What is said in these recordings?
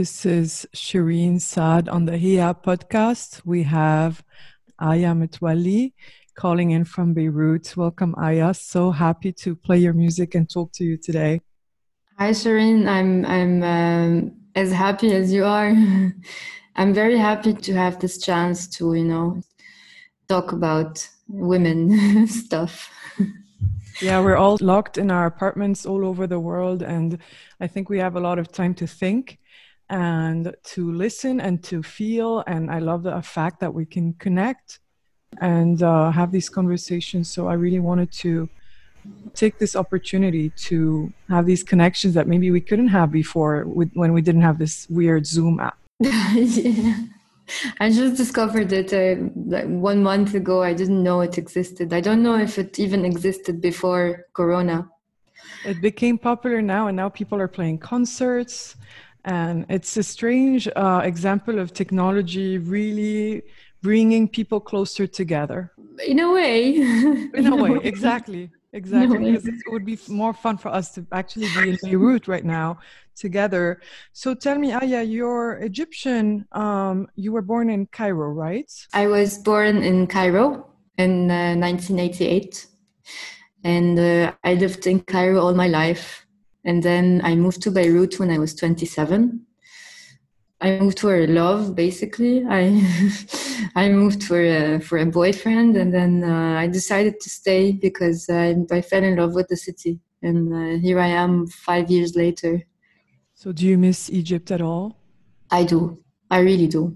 This is Shireen Saad on the HIA podcast. We have Aya Metwali calling in from Beirut. Welcome, Aya. So happy to play your music and talk to you today. Hi, Shireen. I'm I'm um, as happy as you are. I'm very happy to have this chance to, you know, talk about women stuff. Yeah, we're all locked in our apartments all over the world, and I think we have a lot of time to think and to listen and to feel. And I love the fact that we can connect and uh, have these conversations. So I really wanted to take this opportunity to have these connections that maybe we couldn't have before with, when we didn't have this weird Zoom app. yeah. I just discovered it uh, like one month ago. I didn't know it existed. I don't know if it even existed before Corona. It became popular now, and now people are playing concerts. And it's a strange uh, example of technology really bringing people closer together. In a way. In a way, exactly. Exactly. Because it would be more fun for us to actually be in Beirut right now together. So tell me, Aya, you're Egyptian. Um, you were born in Cairo, right? I was born in Cairo in uh, 1988. And uh, I lived in Cairo all my life. And then I moved to Beirut when I was 27. I moved for love, basically. I I moved for a, for a boyfriend, and then uh, I decided to stay because I, I fell in love with the city. And uh, here I am, five years later. So do you miss Egypt at all? I do. I really do.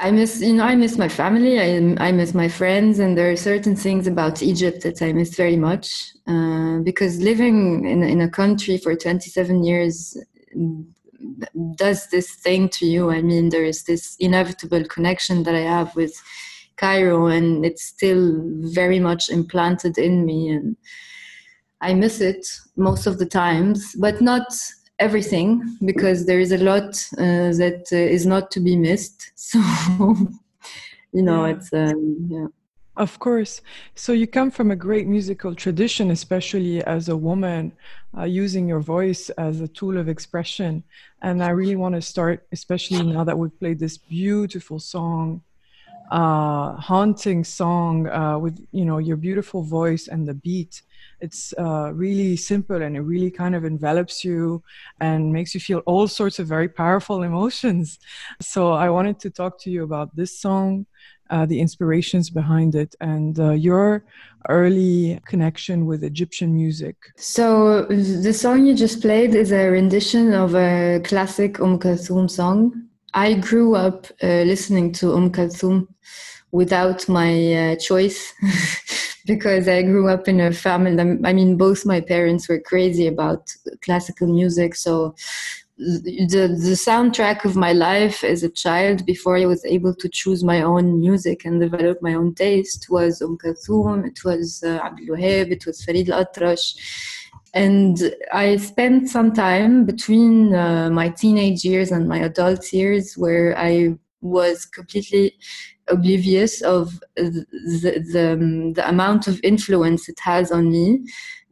I miss, you know, I miss my family. I, I miss my friends, and there are certain things about Egypt that I miss very much. Uh, because living in in a country for 27 years does this thing to you. I mean, there is this inevitable connection that I have with Cairo, and it's still very much implanted in me, and I miss it most of the times, but not everything because there is a lot uh, that uh, is not to be missed. So, you know, it's um, yeah. Of course. So you come from a great musical tradition, especially as a woman, uh, using your voice as a tool of expression. And I really want to start, especially now that we've played this beautiful song, uh, haunting song uh, with you know your beautiful voice and the beat. It's uh, really simple and it really kind of envelops you and makes you feel all sorts of very powerful emotions. So I wanted to talk to you about this song uh, the inspirations behind it and uh, your early connection with Egyptian music. So the song you just played is a rendition of a classic Umm Kulthum song. I grew up uh, listening to Umm Kulthum without my uh, choice because I grew up in a family. I mean, both my parents were crazy about classical music, so the the soundtrack of my life as a child before I was able to choose my own music and develop my own taste was Um Kulthum, it was uh, Abdul Wahab, it was Farid Al-Atrash. And I spent some time between uh, my teenage years and my adult years where I was completely oblivious of the, the, um, the amount of influence it has on me.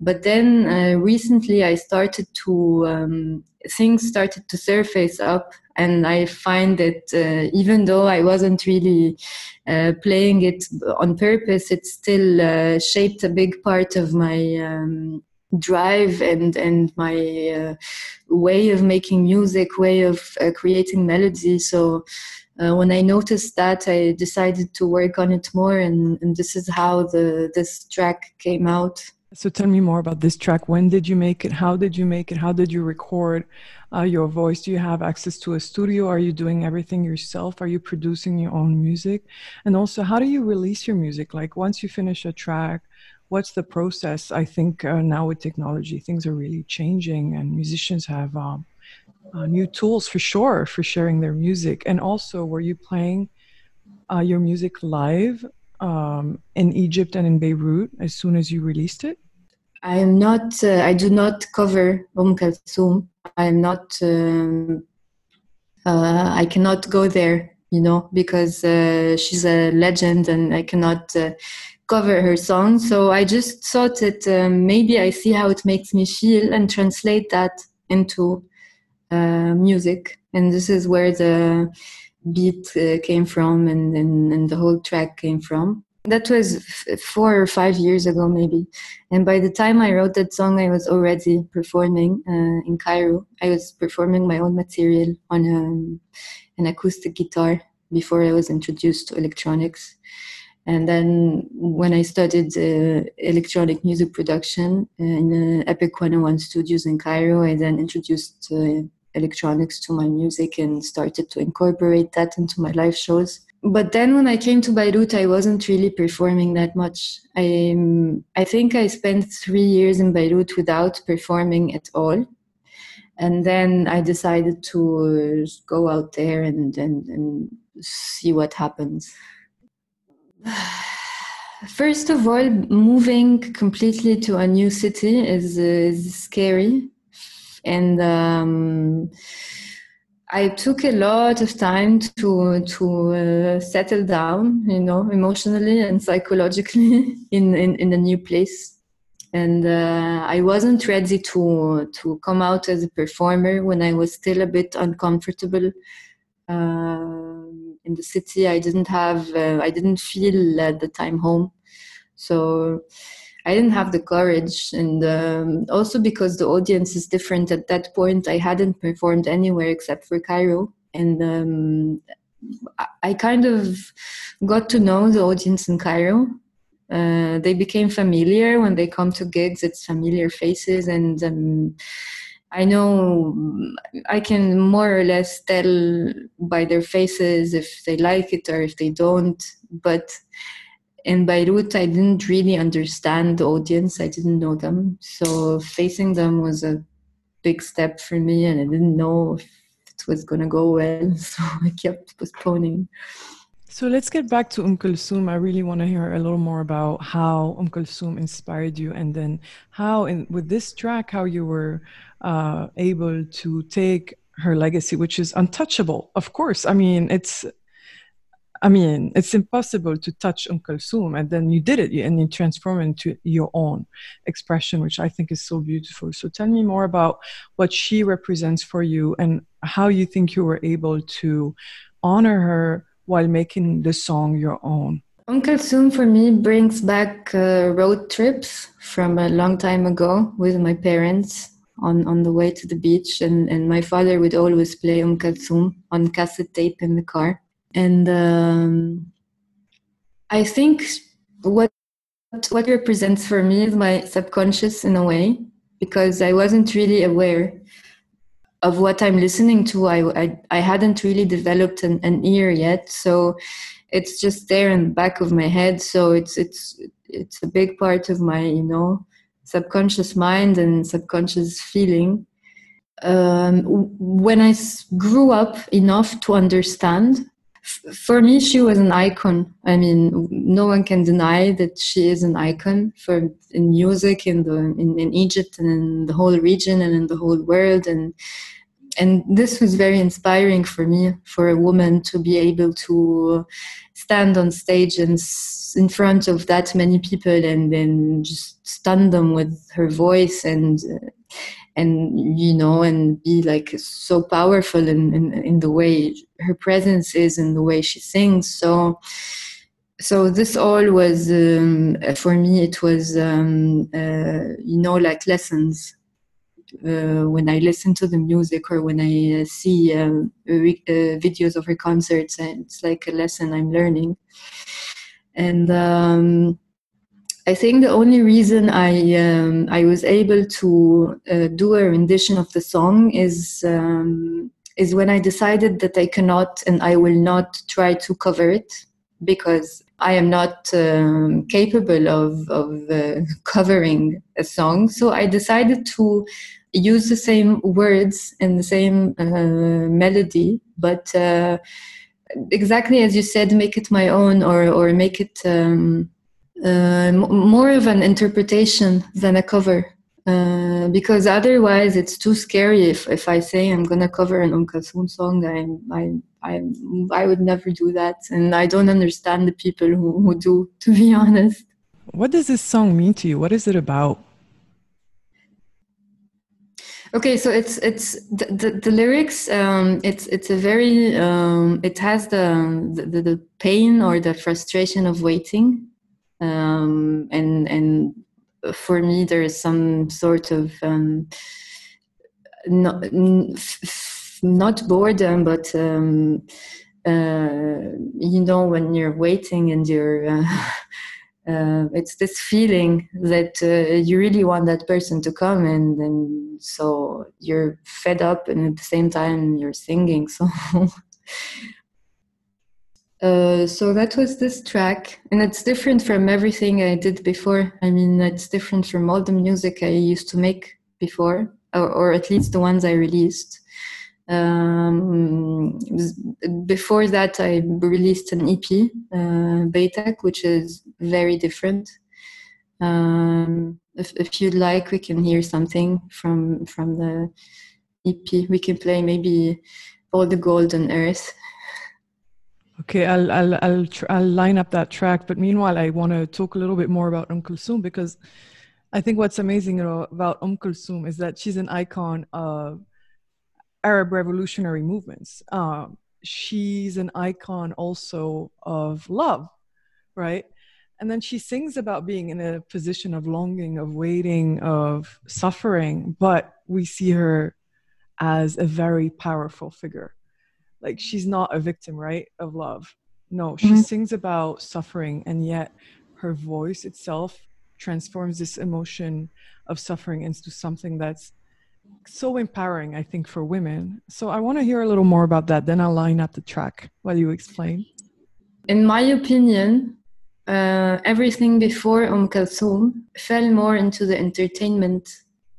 But then uh, recently I started to, um, things started to surface up and I find that uh, even though I wasn't really uh, playing it on purpose, it still uh, shaped a big part of my um, drive and and my uh, way of making music, way of uh, creating melody. So uh, when I noticed that, I decided to work on it more, and, and this is how the this track came out. So tell me more about this track. When did you make it? How did you make it? How did you record uh, your voice? Do you have access to a studio? Are you doing everything yourself? Are you producing your own music? And also, how do you release your music? Like once you finish a track, what's the process? I think uh, now with technology, things are really changing, and musicians have um, uh, new tools for sure for sharing their music. And also, were you playing uh, your music live um, in Egypt and in Beirut as soon as you released it? I am not. Uh, I do not cover Umm Kulthum. I am not. Um, uh, I cannot go there, you know, because uh, she's a legend, and I cannot uh, cover her song. So I just thought that um, maybe I see how it makes me feel and translate that into uh, music, and this is where the beat uh, came from, and, and, and the whole track came from. That was f- four or five years ago, maybe. And by the time I wrote that song, I was already performing uh, in Cairo. I was performing my own material on um, an acoustic guitar before I was introduced to electronics. And then when I studied uh, electronic music production in the Epic 101 studios in Cairo, I then introduced uh, electronics to my music and started to incorporate that into my live shows. But then when I came to Beirut, I wasn't really performing that much. I, um, I think I spent three years in Beirut without performing at all. And then I decided to go out there and, and, and see what happens. First of all, moving completely to a new city is, is scary and um, I took a lot of time to to uh, settle down, you know, emotionally and psychologically in in, in a new place. And uh, I wasn't ready to to come out as a performer when I was still a bit uncomfortable uh, in the city. I didn't have, uh, I didn't feel at the time home, so I didn't have the courage, and um, also because the audience is different at that point, I hadn't performed anywhere except for Cairo, and um, I kind of got to know the audience in Cairo. Uh, they became familiar when they come to gigs. It's familiar faces, and um, I know I can more or less tell by their faces if they like it or if they don't. But in Beirut, I didn't really understand the audience. I didn't know them. So facing them was a big step for me, and I didn't know if it was going to go well. So I kept postponing. So let's get back to Umm Kulthum. I really want to hear a little more about how Umm Kulthum inspired you, and then how, in, with this track, how you were uh, able to take her legacy, which is untouchable. Of course, I mean it's I mean, it's impossible to touch Umm Kulthum, and then you did it, and you transform it into your own expression, which I think is so beautiful. So tell me more about what she represents for you, and how you think you were able to honor her while making the song your own. Umm Kulthum for me brings back uh, road trips from a long time ago with my parents on, on the way to the beach, and, and my father would always play Umm Kulthum on cassette tape in the car and um, I think what what represents for me is my subconscious in a way because I wasn't really aware of what I'm listening to. I I, I hadn't really developed an, an ear yet, so it's just there in the back of my head. So it's it's it's a big part of my you know subconscious mind and subconscious feeling. Um, when I grew up enough to understand for me she was an icon i mean no one can deny that she is an icon for in music in the in, in egypt and in the whole region and in the whole world and and this was very inspiring for me for a woman to be able to stand on stage and in front of that many people and then just stun them with her voice and and you know and be like so powerful in, in, in the way her presence is and the way she sings. So so this all was um, for me it was um, uh, you know like lessons. uh, when I listen to the music or when I uh, see um, re- uh, videos of her concerts, it's like a lesson I'm learning. And um, I think the only reason I um, I was able to uh, do a rendition of the song is um, is when I decided that I cannot and I will not try to cover it because I am not um, capable of of uh, covering a song. So I decided to use the same words and the same uh, melody, but uh, exactly as you said, make it my own or or make it. Um, uh, more of an interpretation than a cover. Uh, because otherwise it's too scary if, if I say I'm gonna cover an Kulthum song I, I, I, I would never do that and I don't understand the people who, who do to be honest. What does this song mean to you? What is it about? Okay, so it's it's the, the, the lyrics. Um, it's it's a very um, it has the, the the pain or the frustration of waiting um, and and for me there is some sort of um, not not boredom but um, uh, you know when you're waiting and you're uh, uh, it's this feeling that uh, you really want that person to come and and so you're fed up and at the same time you're singing so uh, so that was this track, and it's different from everything I did before. I mean, it's different from all the music I used to make before, or, or at least the ones I released. Um, before that, I released an EP, uh, Beitak, which is very different. Um, if, if you'd like, we can hear something from from the EP. We can play maybe all the golden earth Okay, I'll I'll I'll, tr- I'll line up that track. But meanwhile, I want to talk a little bit more about Umm Kulthum because I think what's amazing about Umm Kulthum is that she's an icon of Arab revolutionary movements. Um, she's an icon also of love, right? And then she sings about being in a position of longing, of waiting, of suffering, but we see her as a very powerful figure like she's not a victim right of love no she mm-hmm. sings about suffering and yet her voice itself transforms this emotion of suffering into something that's so empowering i think for women. So i want to hear a little more about that then i'll line up the track while you explain. In my opinion uh, everything before Um Kulthum fell more into the entertainment.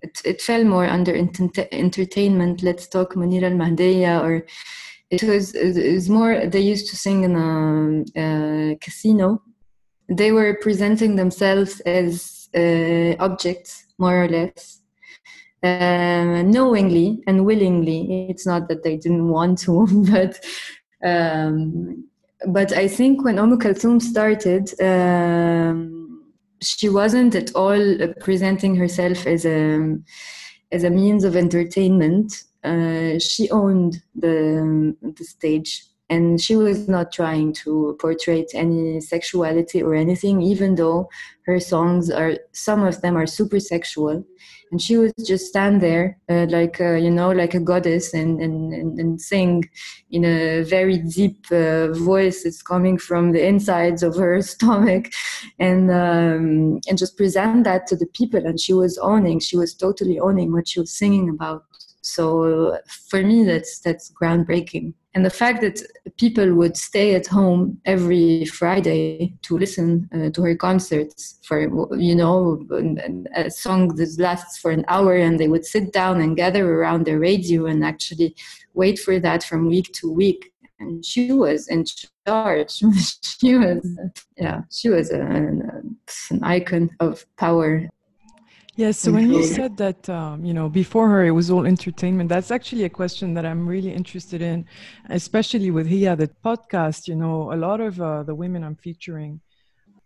It, it fell more under ent- entertainment. Let's talk Munira al-Mahdiya or it was it was more they used to sing in a, a casino. They were presenting themselves as uh, objects more or less uh, knowingly and willingly it's not that they didn't want to but um, but I think when Umm Kulthum started, um, she wasn't at all uh, presenting herself as a as a means of entertainment. Uh, she owned the the stage and she was not trying to portray any sexuality or anything even though her songs are some of them are super sexual. And she would just stand there uh, like uh, you know like a goddess and, and, and, and sing in a very deep uh, voice that's coming from the insides of her stomach. And um, and just present that to the people. And she was owning she was totally owning what she was singing about. So for me that's that's groundbreaking and the fact that people would stay at home every friday to listen uh, to her concerts for you know a song that lasts for an hour and they would sit down and gather around the radio and actually wait for that from week to week. And she was in charge. She was yeah she was an, an icon of power Yes. So when you said that, um, you know, before her it was all entertainment, that's actually a question that I'm really interested in, especially with Hia, the podcast. You know, a lot of uh, the women I'm featuring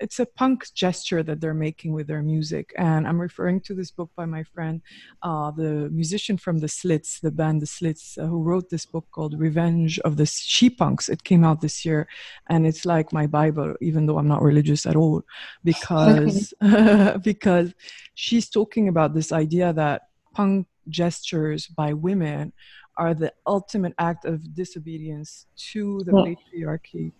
it's a punk gesture that they're making with their music. And I'm referring to this book by my friend, uh, the musician from the Slits, the band The Slits, uh, who wrote this book called Revenge of the She Punks. It came out this year, and it's like my Bible, even though I'm not religious at all, because because she's talking about this idea that punk gestures by women are the ultimate act of disobedience to the yeah. patriarchy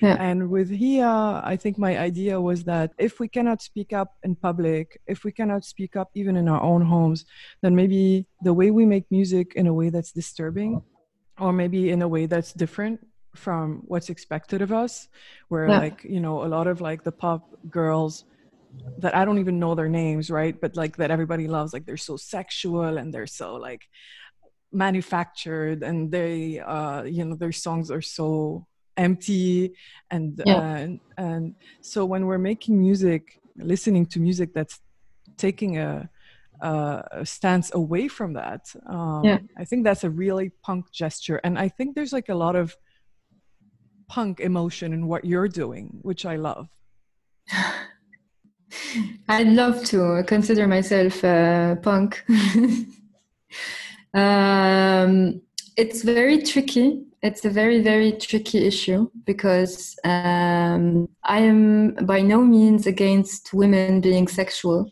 yeah. And with Hia, I think my idea was that if we cannot speak up in public, if we cannot speak up even in our own homes, then maybe the way we make music in a way that's disturbing, or maybe in a way that's different from what's expected of us, where yeah. like, you know, a lot of like the pop girls that I don't even know their names, right? But like that everybody loves, like they're so sexual and they're so like manufactured and they uh you know their songs are so empty and yeah. uh, and, and so when we're making music listening to music that's taking a, a stance away from that um, yeah. i think that's a really punk gesture and i think there's like a lot of punk emotion in what you're doing which i love i'd love to consider myself uh, punk um, it's very tricky it's a very very tricky issue because um, i am by no means against women being sexual.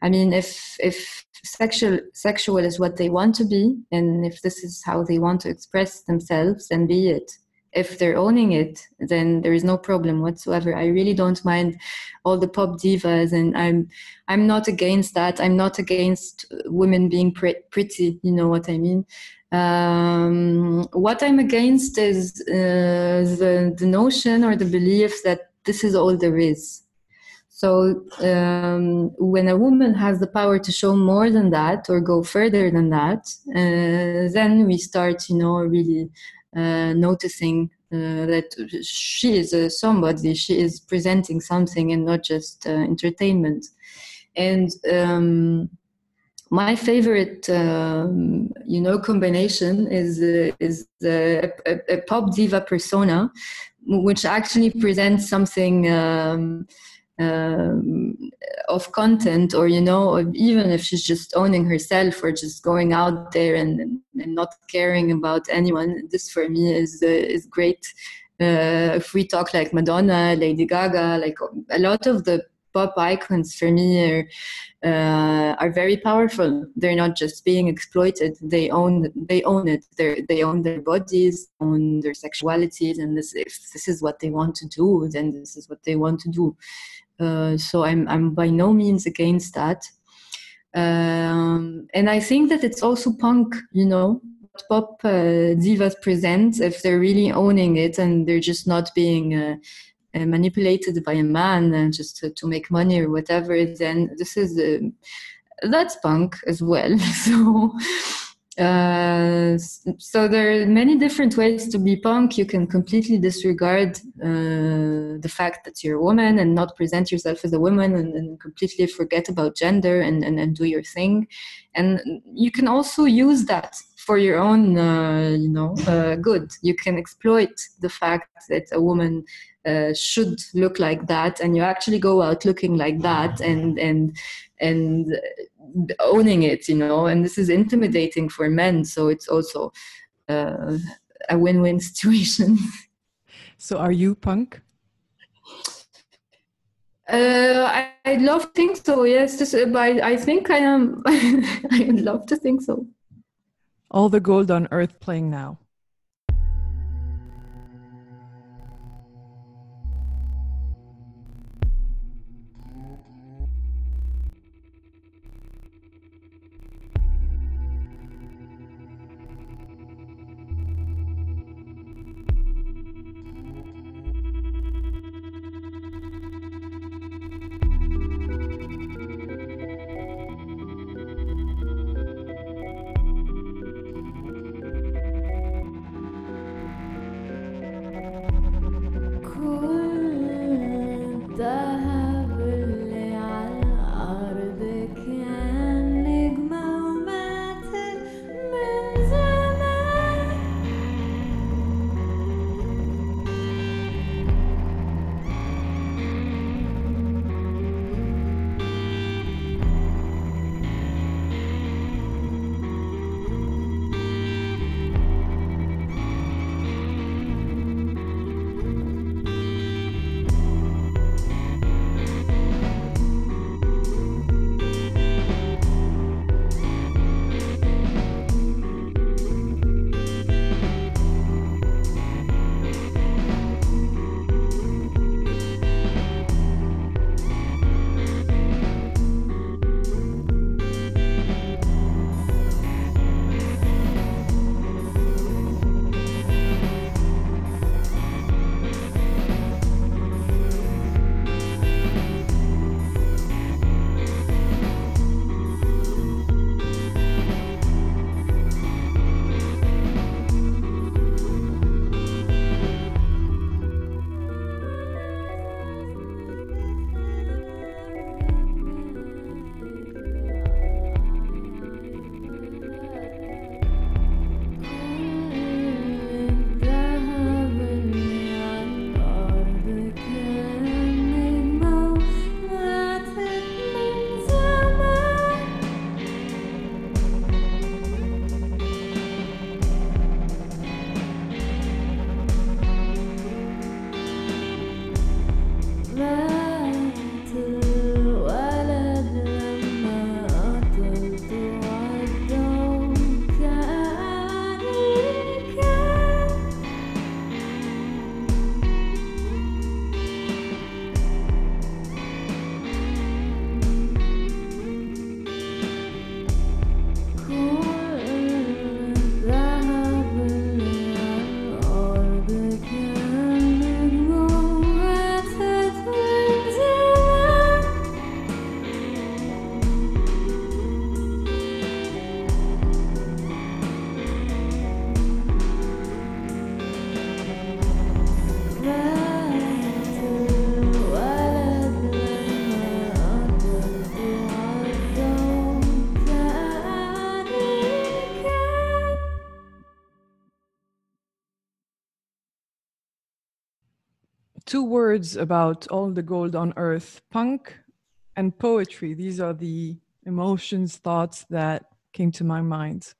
I mean if if sexual sexual is what they want to be and if this is how they want to express themselves then be it. If they're owning it then there is no problem whatsoever. I really don't mind all the pop divas and i'm i'm not against that. I'm not against women being pre- pretty you know what i mean um, what I'm against is uh, the, the notion or the belief that this is all there is. So um, when a woman has the power to show more than that or go further than that, uh, then we start, you know, really uh, noticing uh, that she is somebody, she is presenting something and not just uh, entertainment. And um, my favorite um, you know combination is uh, is a, a, a, pop diva persona which actually presents something um, um, of content or you know even if she's just owning herself or just going out there and, and not caring about anyone this for me is uh, is great. Uh, if we talk like madonna lady gaga like a lot of the pop icons for me are uh, are very powerful. They're not just being exploited. They own they own it. They they own their bodies, own their sexualities, and this if this is what they want to do, then this is what they want to do. Uh, so I'm I'm by no means against that. Um, and I think that it's also punk, you know, pop uh, divas present if they're really owning it and they're just not being uh, uh, manipulated by a man and just to, to, make money or whatever, then this is uh, that's punk as well. so. Uh, so there are many different ways to be punk. You can completely disregard uh, the fact that you're a woman and not present yourself as a woman and, and completely forget about gender and, and, and, do your thing. And you can also use that for your own, uh, you know, uh, good. You can exploit the fact that a woman uh, should look like that, and you actually go out looking like that, and and and owning it, you know. And this is intimidating for men, so it's also uh, a win-win situation. So, are you punk? Uh, I, I'd love to think so. Yes, just, but I, I think I am. I would love to think so. All the gold on earth playing now. Two words about all the gold on earth punk and poetry. These are the emotions, thoughts that came to my mind.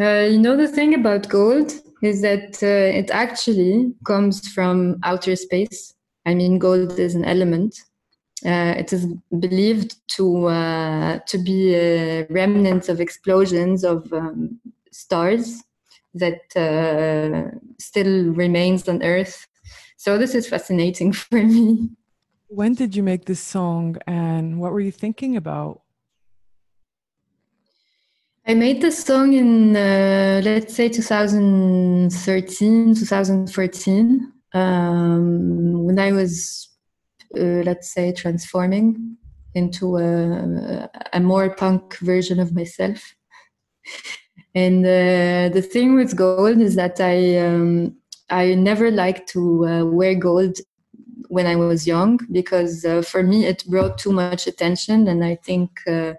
Uh, you know, the thing about gold is that uh, it actually comes from outer space. I mean, gold is an element. Uh, it is believed to uh, to be a remnant of explosions of um, stars that uh, still remains on Earth so this is fascinating for me. When did you make this song and what were you thinking about? I made this song in, uh, let's say, 2013, 2014, um, when I was, uh, let's say, transforming into a, a, more punk version of myself. And uh, the thing with gold is that I um, I never liked to uh, wear gold when I was young because uh, for me it brought too much attention, and I think uh,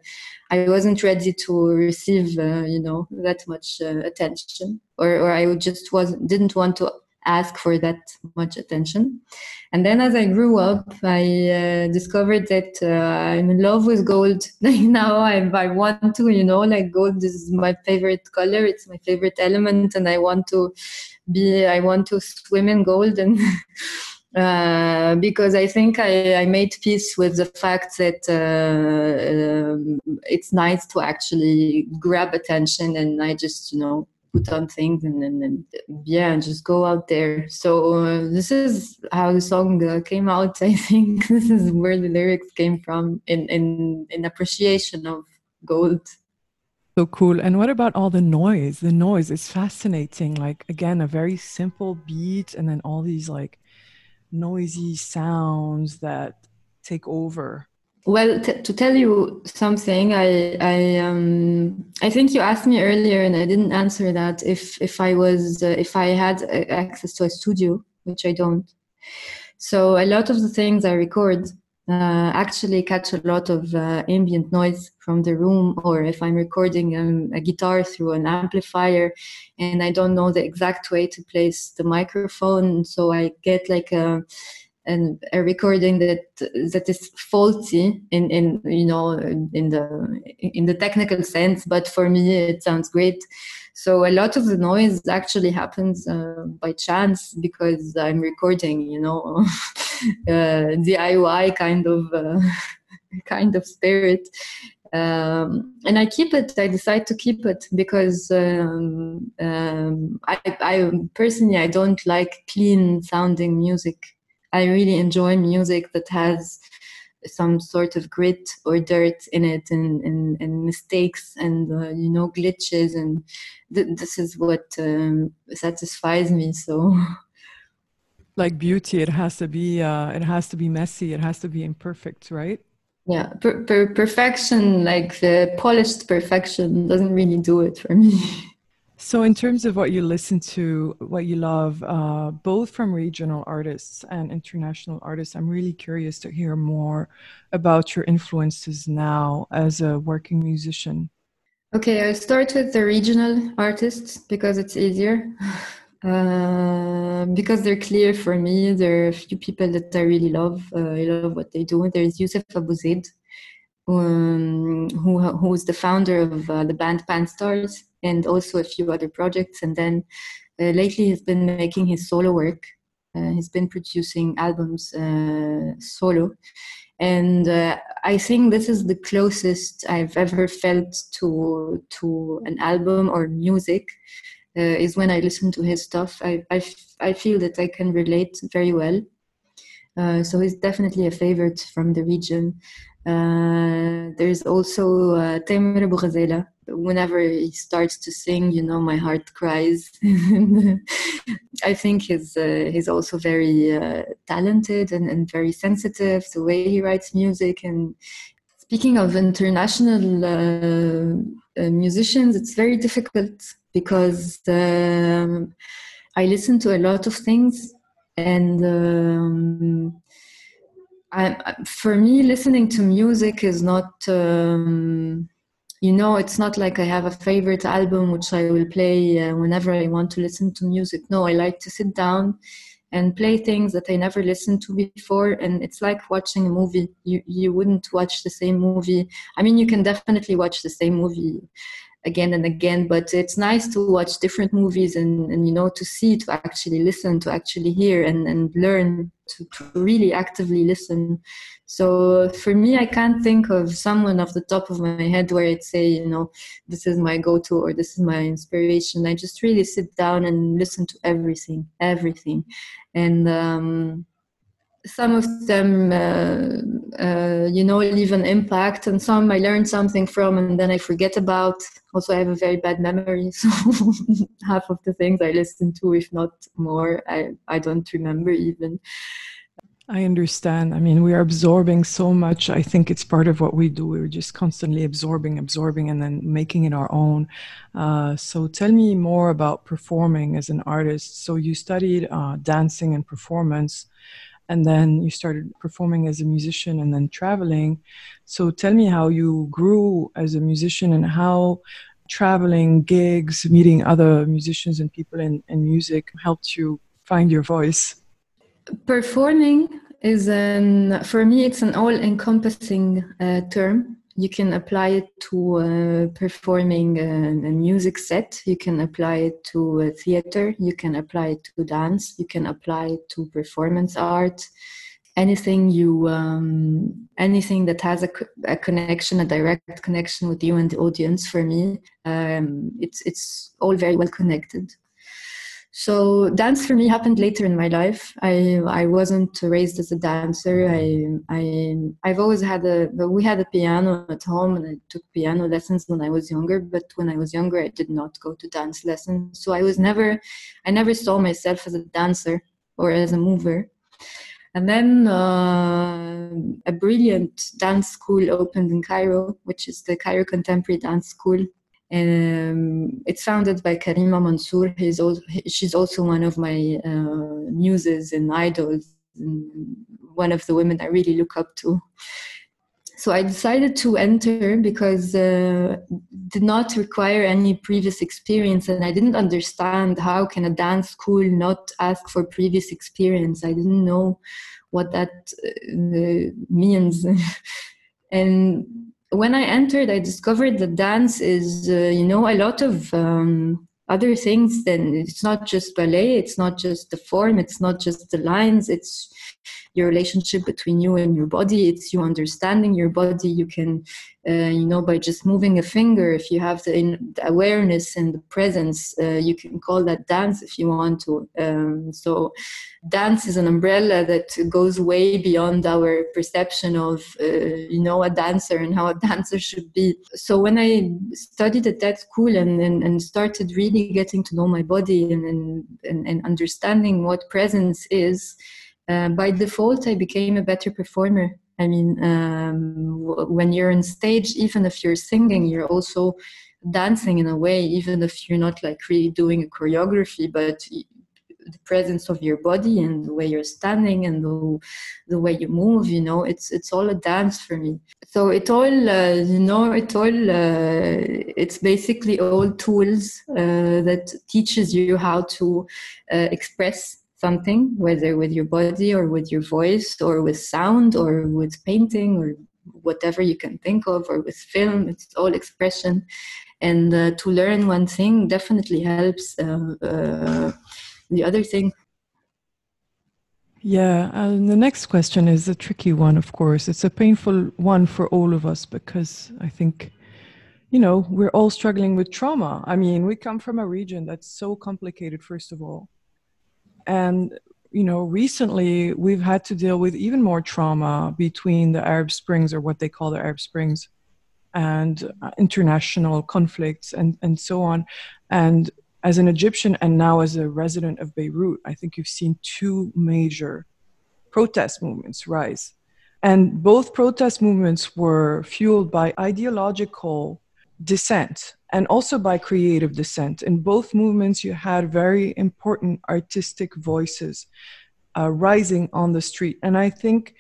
I wasn't ready to receive, uh, you know, that much uh, attention, or or I just was didn't want to ask for that much attention. And then as I grew up, I uh, discovered that uh, I'm in love with gold. now I, I want to, you know, like gold is my favorite color. It's my favorite element, and I want to be, I want to swim in gold and. Uh, because I think I, I, made peace with the fact that uh, um, it's nice to actually grab attention, and I just you know put on things and, and yeah, just go out there. So uh, this is how the song uh, came out. I think this is where the lyrics came from in in in appreciation of gold. So cool. And what about all the noise? The noise is fascinating. Like again, a very simple beat, and then all these like noisy sounds that take over. Well, t- to tell you something, I I um I think you asked me earlier, and I didn't answer that. If if I was uh, if I had uh, access to a studio, which I don't, so a lot of the things I record uh, actually catch a lot of uh, ambient noise from the room, or if I'm recording um, a guitar through an amplifier, and I don't know the exact way to place the microphone, so I get like a and a recording that that is faulty in in you know in the in the technical sense but for me it sounds great so a lot of the noise actually happens uh, by chance because i'm recording you know uh, diy kind of uh, kind of spirit um, and I keep it. I decide to keep it because um, um, I, I personally I don't like clean sounding music. I really enjoy music that has some sort of grit or dirt in it and, and, and mistakes and uh, you know glitches. And th- this is what um, satisfies me so. Like beauty it has to be uh, it has to be messy it has to be imperfect right? Yeah per- per- perfection like the polished perfection doesn't really do it for me So, in terms of what you listen to, what you love, uh, both from regional artists and international artists, I'm really curious to hear more about your influences now as a working musician. Okay, I'll start with the regional artists because it's easier. Uh, because they're clear for me. There are a few people that I really love. Uh, I love what they do. There's Youssef Abou um, who who is the founder of uh, the band Panstars and also a few other projects. And then uh, lately, he's been making his solo work. Uh, he's been producing albums uh, solo, and uh, I think this is the closest I've ever felt to to an album or music. is when I listen to his stuff. I, I feel that I can relate very well. Uh, so he's definitely a favorite from the region. Uh, there's also uh, Boughazela. Whenever he starts to sing, you know, my heart cries. I think he's uh, he's also very uh, talented and, and very sensitive. The way he writes music. And speaking of international uh, musicians, it's very difficult because um, I listen to a lot of things and. Um, I, for me, listening to music is not, um, you know, it's not like I have a favorite album which I will play uh, whenever I want to listen to music. No, I like to sit down and play things that I never listened to before. And it's like watching a movie. You you wouldn't watch the same movie. I mean, you can definitely watch the same movie again and again but it's nice to watch different movies and, and you know to see to actually listen to actually hear and, and learn to, to really actively listen. So for me i can't think of someone off the top of my head where i'd say you know this is my go-to or this is my inspiration. I just really sit down and listen to everything everything. And um, some of them, uh, uh, you know, leave an impact, and some I learn something from, and then I forget about. Also, I have a very bad memory, so half of the things I listen to, if not more, I I don't remember even. I understand. I mean, we are absorbing so much. I think it's part of what we do. We're just constantly absorbing, absorbing, and then making it our own. Uh, so, tell me more about performing as an artist. So, you studied uh, dancing and performance. And then you started performing as a musician and then traveling. So tell me how you grew as a musician and how traveling, gigs, meeting other musicians and people in, in music helped you find your voice. Performing is an, for me, it's an all encompassing uh, term you can apply it to uh, performing a, a, music set. You can apply it to theater. You can apply it to dance. You can apply it to performance art. Anything you um, anything that has a, a, connection a direct connection with you and the audience for me um, it's it's all very well connected so dance for me happened later in my life. I I wasn't raised as a dancer. I I I've always had a we had a piano at home and I took piano lessons when I was younger. But when I was younger, I did not go to dance lessons. So I was never I never saw myself as a dancer or as a mover. And then uh, a brilliant dance school opened in Cairo, which is the Cairo Contemporary Dance School um, it's founded by Karima Mansour. He's also, she's also one of my uh, muses and idols, and one of the women I really look up to. So I decided to enter because uh, did not require any previous experience, and I didn't understand how can a dance school not ask for previous experience. I didn't know what that uh, means, and when I entered, I discovered that dance is, uh, you know, a lot of um, other things. Then it's not just ballet, it's not just the form, it's not just the lines, it's your relationship between you and your body. It's you understanding your body. You can uh, you know by just moving a finger if you have the, the awareness and the presence uh, you can call that dance if you want to. Um, so dance is an umbrella that goes way beyond our perception of uh, you know a dancer and how a dancer should be. So when i studied at that school and, and, and started really getting to know my body and, and, and understanding what presence is uh, by default, I became a better performer. I mean, um, w- when you're on stage, even if you're singing, you're also dancing in a way, even if you're not like really doing a choreography, but the presence of your body and the way you're standing and the, the way you move you know it's it's all a dance for me so it all uh, you know it all uh, it's basically all tools uh, that teaches you how to uh, express something, whether with your body or with your voice or with sound or with painting or whatever you can think of or with film. It's all expression. And uh, to learn one thing definitely helps uh, uh, the other thing. Yeah, and the next question is a tricky one, of course. It's a painful one for all of us because I think, you know, we're all struggling with trauma. I mean, we come from a region that's so complicated, first of all and you know recently we've had to deal with even more trauma between the arab springs or what they call the arab springs and uh, international conflicts and and so on. And as an egyptian and now as a resident of beirut i think you've seen two major protest movements rise. And both protest movements were fueled by ideological dissent and also by creative dissent. In both movements, you had very important artistic voices uh, rising on the street. And I think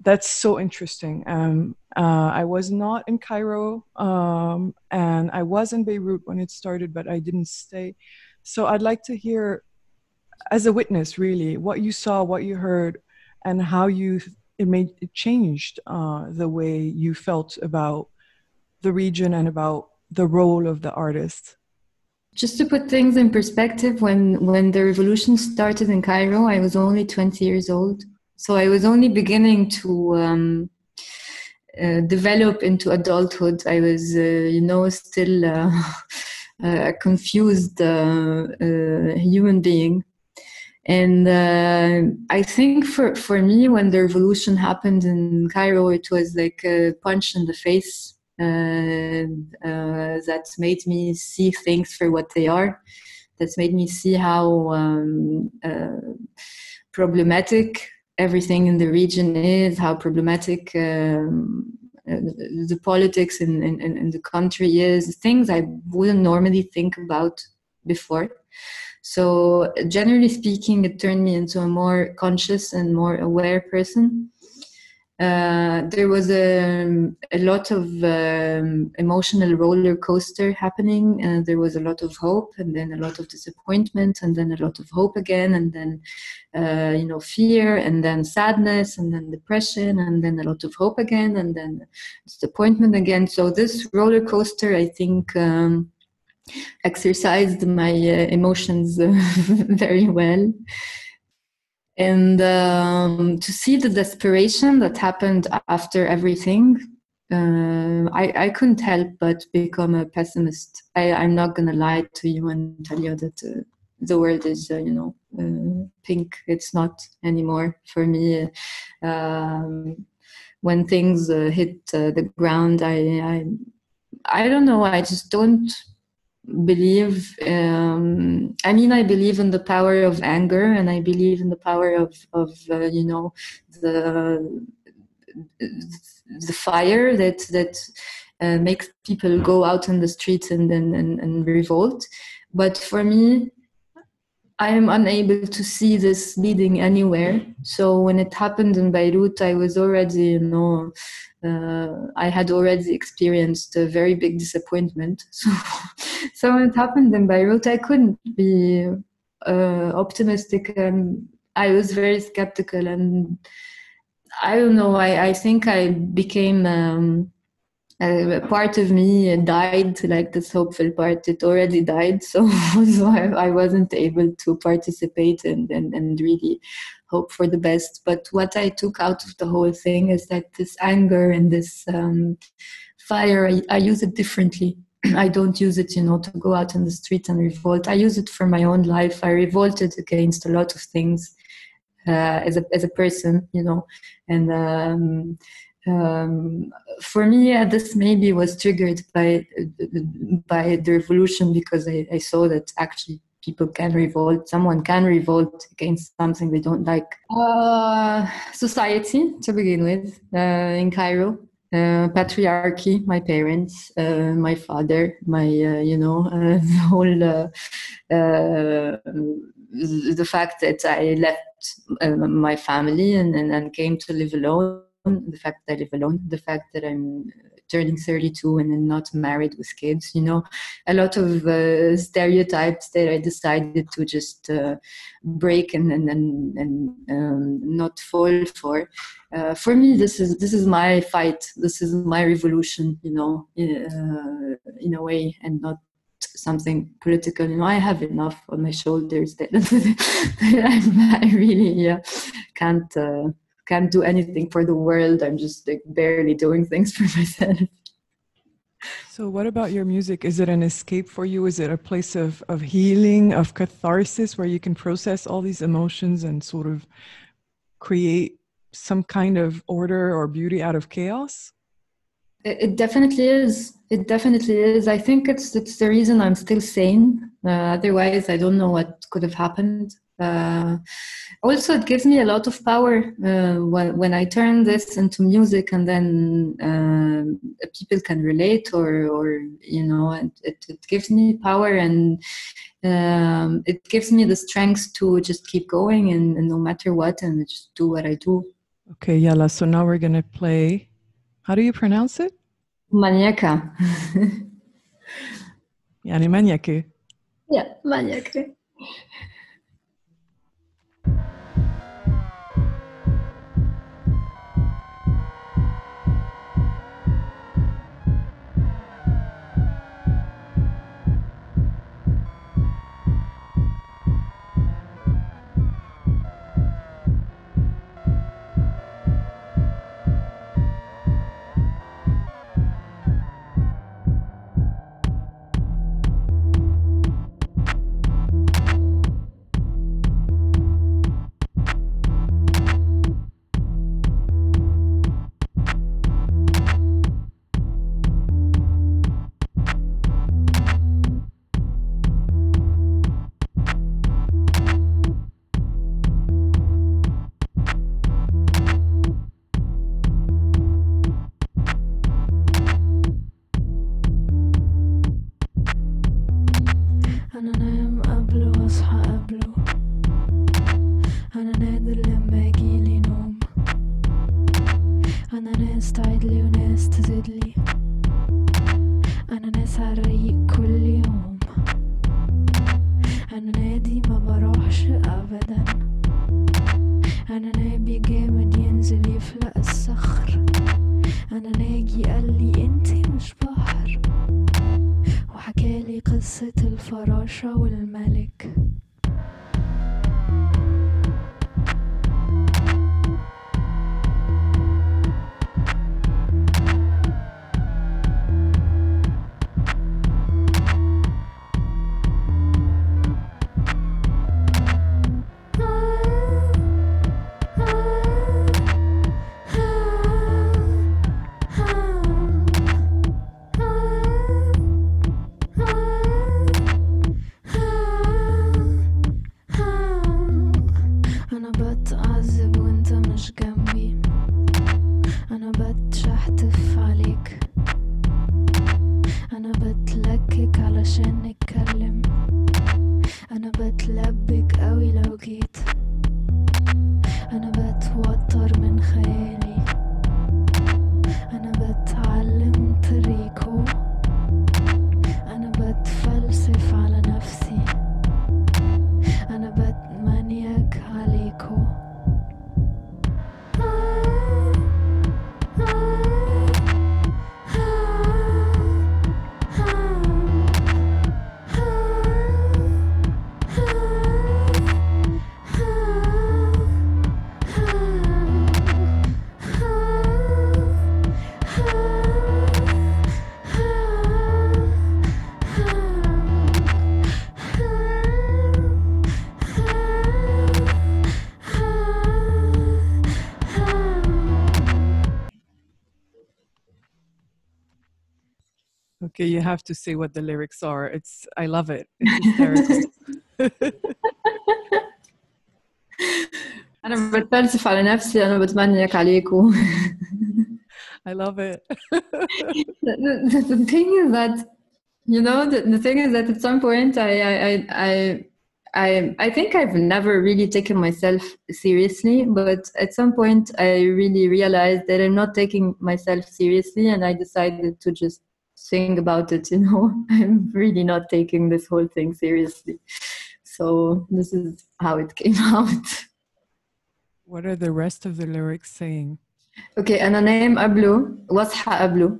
that's so interesting. Um, uh, I was not in Cairo um, and I was in Beirut when it started, but I didn't stay. So I'd like to hear, as a witness, really, what you saw, what you heard, and how you it made it changed uh, the way you felt about the region and about the role of the artist? Just to put things in perspective, when when the revolution started in Cairo, I was only 20 years old, so I was only beginning to um, uh, develop into adulthood. I was, uh, you know, still uh, a confused uh, uh, human being. And uh, I think for, for me, when the revolution happened in Cairo, it was like a punch in the face uh, uh, that made me see things for what they are. That's made me see how um, uh, problematic everything in the region is, how problematic um, the politics in, in, in, the country is, things I wouldn't normally think about before. So, generally speaking, it turned me into a more conscious and more aware person. Uh, there was a, a lot of um, emotional roller coaster happening. and there was a lot of hope, and then a lot of disappointment, and then a lot of hope again, and then uh, you know fear, and then sadness, and then depression, and then a lot of hope again, and then disappointment again. So this roller coaster, I think. Um, exercised my uh, emotions very well and um, to see the desperation that happened after everything uh, I, I couldn't help but become a pessimist. I, i'm not gonna lie to you and tell you that uh, the world is uh, you know uh, pink. It's not anymore for me. Um, when things uh, hit uh, the ground I, I i don't know. I just don't believe um, i mean i believe in the power of anger and i believe in the power of of uh, you know the the fire that that uh, makes people go out on the streets and, and and, and revolt. But for me i am unable to see this leading anywhere so when it happened in beirut i was already you know uh, I had already experienced a very big disappointment. So, so when it happened in Beirut, I couldn't be uh, optimistic. And I was very skeptical, and I don't know. I, I think I became um, a part of me died, like this hopeful part. It already died, so so I, I wasn't able to participate and and, and really hope for the best. But what I took out of the whole thing is that this anger and this um, fire, I, I use it differently. I don't use it, you know, to go out in the street and revolt. I use it for my own life. I revolted against a lot of things uh, as a as a person, you know, and um, um, for me, uh, this maybe was triggered by by the revolution because I, I saw that actually people can revolt someone can revolt against something they don't like. Uh, society to begin with uh, in cairo uh, patriarchy my parents uh, my father my uh, you know uh, the whole the fact that i left my family and, and, and came to live alone the fact that i live alone the fact that i'm turning 32 and not married with kids you know a lot of uh, stereotypes that i decided to just uh, break and and and, and um, not fall for. Uh, for me this is this is my fight. This is my revolution you know uh, in a way and not something political. You know i have enough on my shoulders that, i really yeah, can't uh, can't do anything for the world. I'm just like barely doing things for myself. So, what about your music? Is it an escape for you? Is it a place of, of healing, of catharsis, where you can process all these emotions and sort of create some kind of order or beauty out of chaos? It definitely is. It definitely is. I think it's it's the reason I'm still sane. Uh, otherwise, I don't know what could have happened. Uh, also, it gives me a lot of power uh, when, when I turn this into music, and then uh, people can relate, or, or you know, it, it gives me power and um, it gives me the strength to just keep going, and, and, no matter what, and just do what I do. Okay, Yala. So now we're gonna play. How do you pronounce it? Maniaca. Yani maniaque. Yeah, maniaque. Okay, you have to say what the lyrics are. It's I love it. It's hysterical. أنا بتفلسف على نفسي أنا بتمنيك عليكم I love it. the, the, the thing is that you know the, the thing is that at some point I, I I I I I think I've never really taken myself seriously, but at some point I really realized that I'm not taking myself seriously, and I decided to just sing about it. You know, I'm really not taking this whole thing seriously. So this is how it came out. What are the rest of the lyrics saying? Okay, أنا نايم قبله واصحى قبله.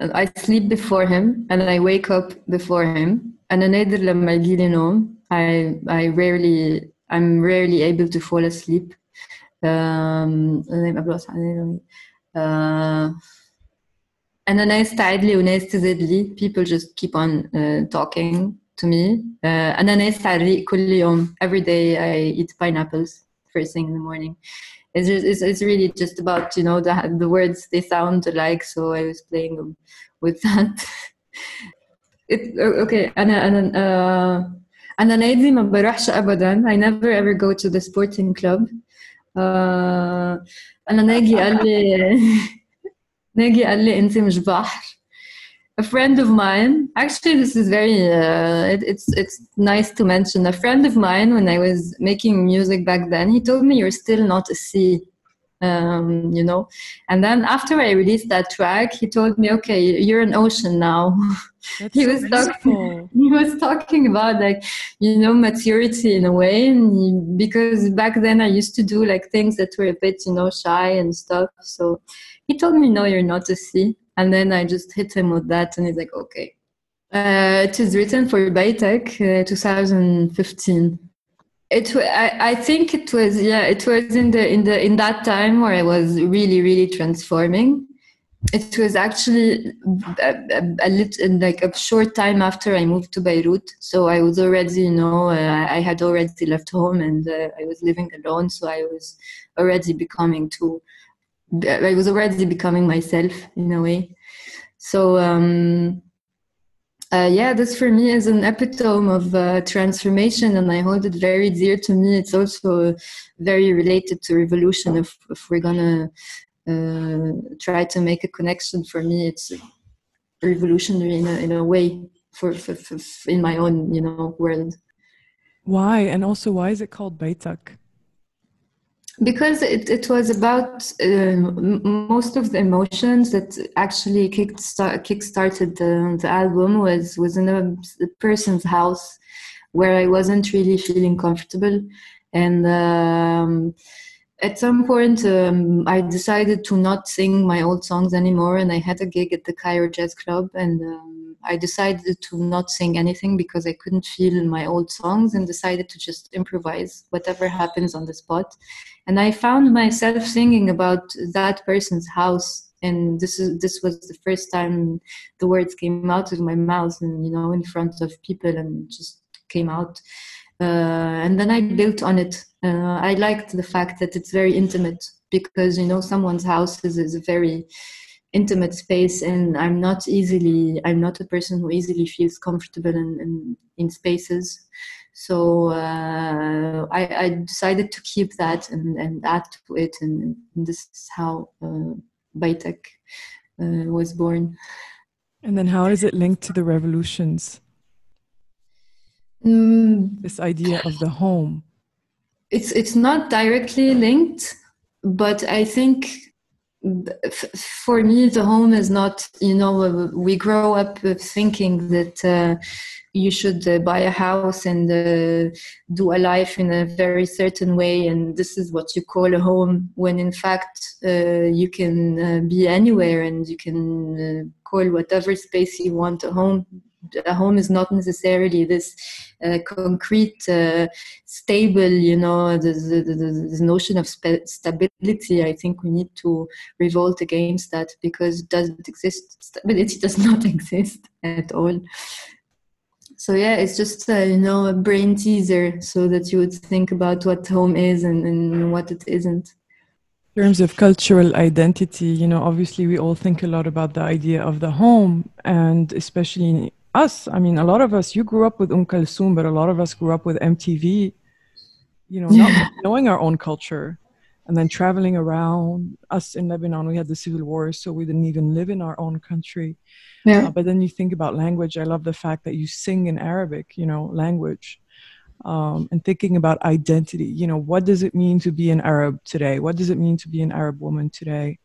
And I sleep before him and I wake up before him. أنا نادر لما يجيلي نوم. I I rarely I'm rarely able to fall asleep. Um, أنا نايم قبله واصحى قبله. Uh, أنا ناس تعيد لي وناس تزيد لي. People just keep on uh, talking to me. Uh, أنا ناس على الريق كل يوم. Every day I eat pineapples first thing in the morning it's just it's, it's really just about you know the the words they sound alike so I was playing them with that it okay أنا أنا uh, أنا نادي ما بروحش أبدا I never ever go to the sporting club uh, أنا ناجي قال لي ناجي قال لي أنت مش بحر a friend of mine actually this is very uh, it, it's it's nice to mention a friend of mine when i was making music back then he told me you're still not a sea um, you know and then after i released that track he told me okay you're an ocean now That's he so was talking beautiful. he was talking about like you know maturity in a way and he- because back then i used to do like things that were a bit you know shy and stuff so he told me no you're not a sea and then i just hit him with that and he's like okay. Uh, it is written for Baytek, uh, 2015 it I, I think it was yeah it was in the in the in that time where i was really really transforming. It was actually a, a, a little like a short time after i moved to beirut. So i was already you know uh, i had already left home and uh, i was living alone. So i was already becoming too i was already becoming myself in a way so um uh, yeah, this for me is an epitome of uh, transformation, and I hold it very dear to me. It's also very related to revolution. If if we're gonna uh, try to make a connection, for me, it's revolutionary in a, in a way for, for, for in my own you know world. Why? And also, why is it called Baitak? Because it, it was about uh, most of the emotions that actually kick start, kick-started the, the album was was in a, a, person's house where I wasn't really feeling comfortable. And um, at some point um, I decided to not sing my old songs anymore and I had a gig at the Cairo Jazz Club and um, I decided to not sing anything because I couldn't feel my old songs and decided to just improvise whatever happens on the spot. And I found myself singing about that person's house. And this is this was the first time the words came out of my mouth and you know in front of people and just came out. Uh, and then I built on it. Uh, I liked the fact that it's very intimate because you know someone's house is, is a very intimate space and i'm not easily i'm not a person who easily feels comfortable in, in, in spaces. So uh, I, I, decided to keep that and, and add to it and, and this is how uh, Baitek uh, was born. And then how is it linked to the revolutions? Mm, this idea of the home. It's it's not directly linked but i think for me the home is not you know we grow up thinking that uh, you should uh, buy a house and uh, do a life in a very certain way and this is what you call a home when in fact uh, you can uh, be anywhere and you can uh, call whatever space you want a home a home is not necessarily this uh, concrete, uh, stable, you know, the, notion of stability. I think we need to revolt against that because it doesn't exist. Stability does not exist at all. So yeah, it's just uh, you know a brain teaser so that you would think about what home is and, and what it isn't. In terms of cultural identity, you know, obviously we all think a lot about the idea of the home, and especially us, I mean, a lot of us, you grew up with Um Kulthum, but a lot of us grew up with MTV, you know, not knowing our own culture and then traveling around. Us in Lebanon, we had the civil war, so we didn't even live in our own country. Yeah. Uh, but then you think about language. I love the fact that you sing in Arabic, you know, language. Um, and thinking about identity, you know, what does it mean to be an Arab today? What does it mean to be an Arab woman today?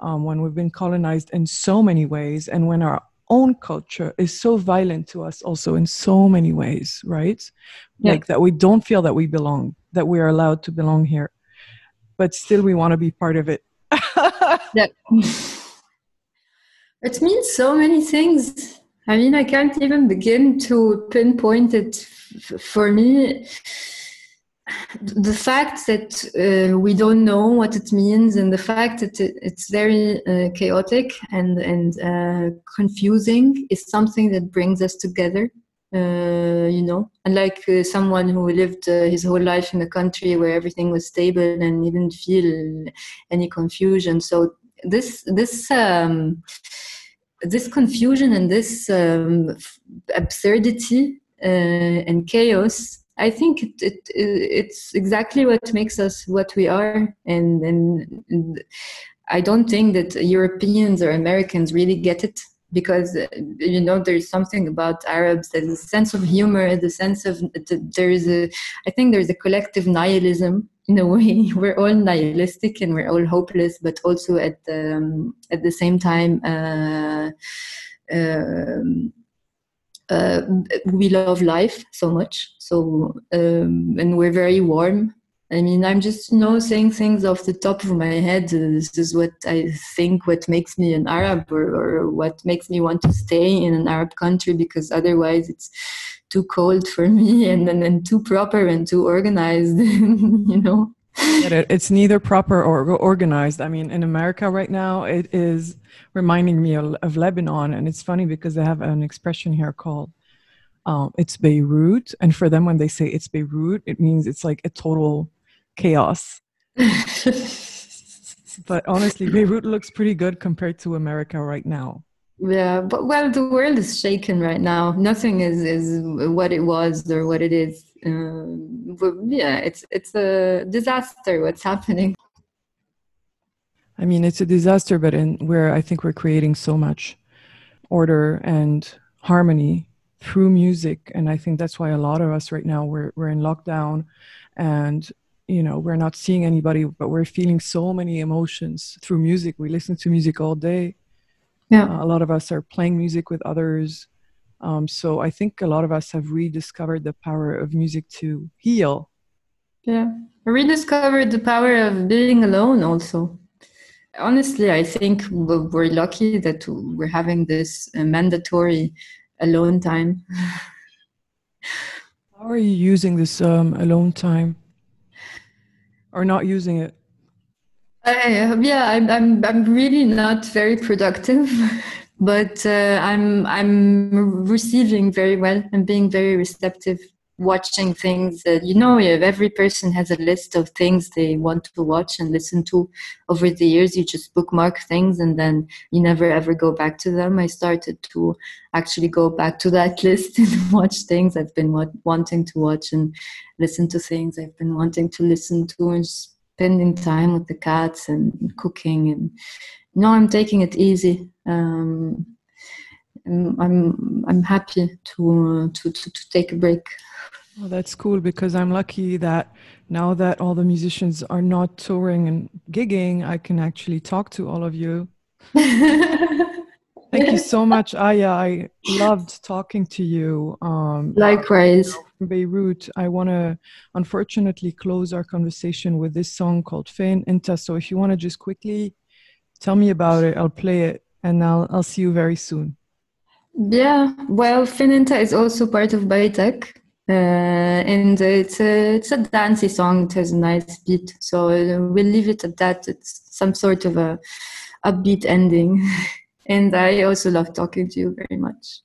Um, when we've been colonized in so many ways, and when our own culture is so violent to us also in so many ways right yeah. like that we don't feel that we belong that we are allowed to belong here but still we want to be part of it yeah. it means so many things i mean i can't even begin to pinpoint it for me the fact that uh, we don't know what it means and the fact that it, it's very uh, chaotic and and uh, confusing is something that brings us together uh, you know? Unlike uh, someone who lived uh, his whole life in a country where everything was stable and he didn't feel any confusion. So this this um, this confusion and this um, absurdity and chaos I think it, it, it's exactly what makes us what we are, and, and I don't think that Europeans or Americans really get it because you know there's something about Arabs there's a sense of humor, the sense of there's a I think there's a collective nihilism in a way. We're all nihilistic and we're all hopeless, but also at the um, at the same time. Uh, um, uh, we love life so much. So um, and we're very warm. I mean, I'm just you know saying things off the top of my head. This is what I think. What makes me an Arab, or, or what makes me want to stay in an Arab country, because otherwise it's too cold for me, and and, and too proper and too organized. you know. It's neither proper or organized. I mean, in America right now, it is reminding me of, of Lebanon. And it's funny because they have an expression here called um, it's Beirut. And for them, when they say it's Beirut, it means it's like a total chaos. but honestly, Beirut looks pretty good compared to America right now. Yeah, but well, the world is shaken right now. Nothing is is what it was or what it is. Um, yeah, it's it's a disaster. What's happening? I mean, it's a disaster, but in where I think we're creating so much order and harmony through music, and I think that's why a lot of us right now we're we're in lockdown, and you know we're not seeing anybody but we're feeling so many emotions through music we listen to music all day yeah uh, a lot of us are playing music with others um, so i think a lot of us have rediscovered the power of music to heal. Yeah rediscovered the power of being alone also. Honestly i think we're lucky that we're having this uh, mandatory alone time. How are you using this um, alone time? Or not using it? Uh, yeah, I'm, I'm, I'm really not very productive, but uh, I'm, I'm receiving very well and being very receptive, watching things. Uh, you know, every person has a list of things they want to watch and listen to. Over the years, you just bookmark things and then you never ever go back to them. I started to actually go back to that list and watch things I've been wa- wanting to watch and listen to things I've been wanting to listen to and spending time with the cats and cooking and no I'm taking it easy um, I'm I'm happy to, to to to take a break well, that's cool because I'm lucky that now that all the musicians are not touring and gigging, I can actually talk to all of you. Thank you so much, Aya. I loved talking to you. Um, Likewise. From Beirut, I want to unfortunately close our conversation with this song called Fein Inta. So if you want to just quickly tell me about it, I'll play it and I'll, I'll see you very soon. Yeah, well, Fein Inta is also part of Baitek. Uh, and it's a, it's a dancey song. It has a nice beat. So we'll leave it at that. It's some sort of a upbeat ending. And I also love talking to you very much.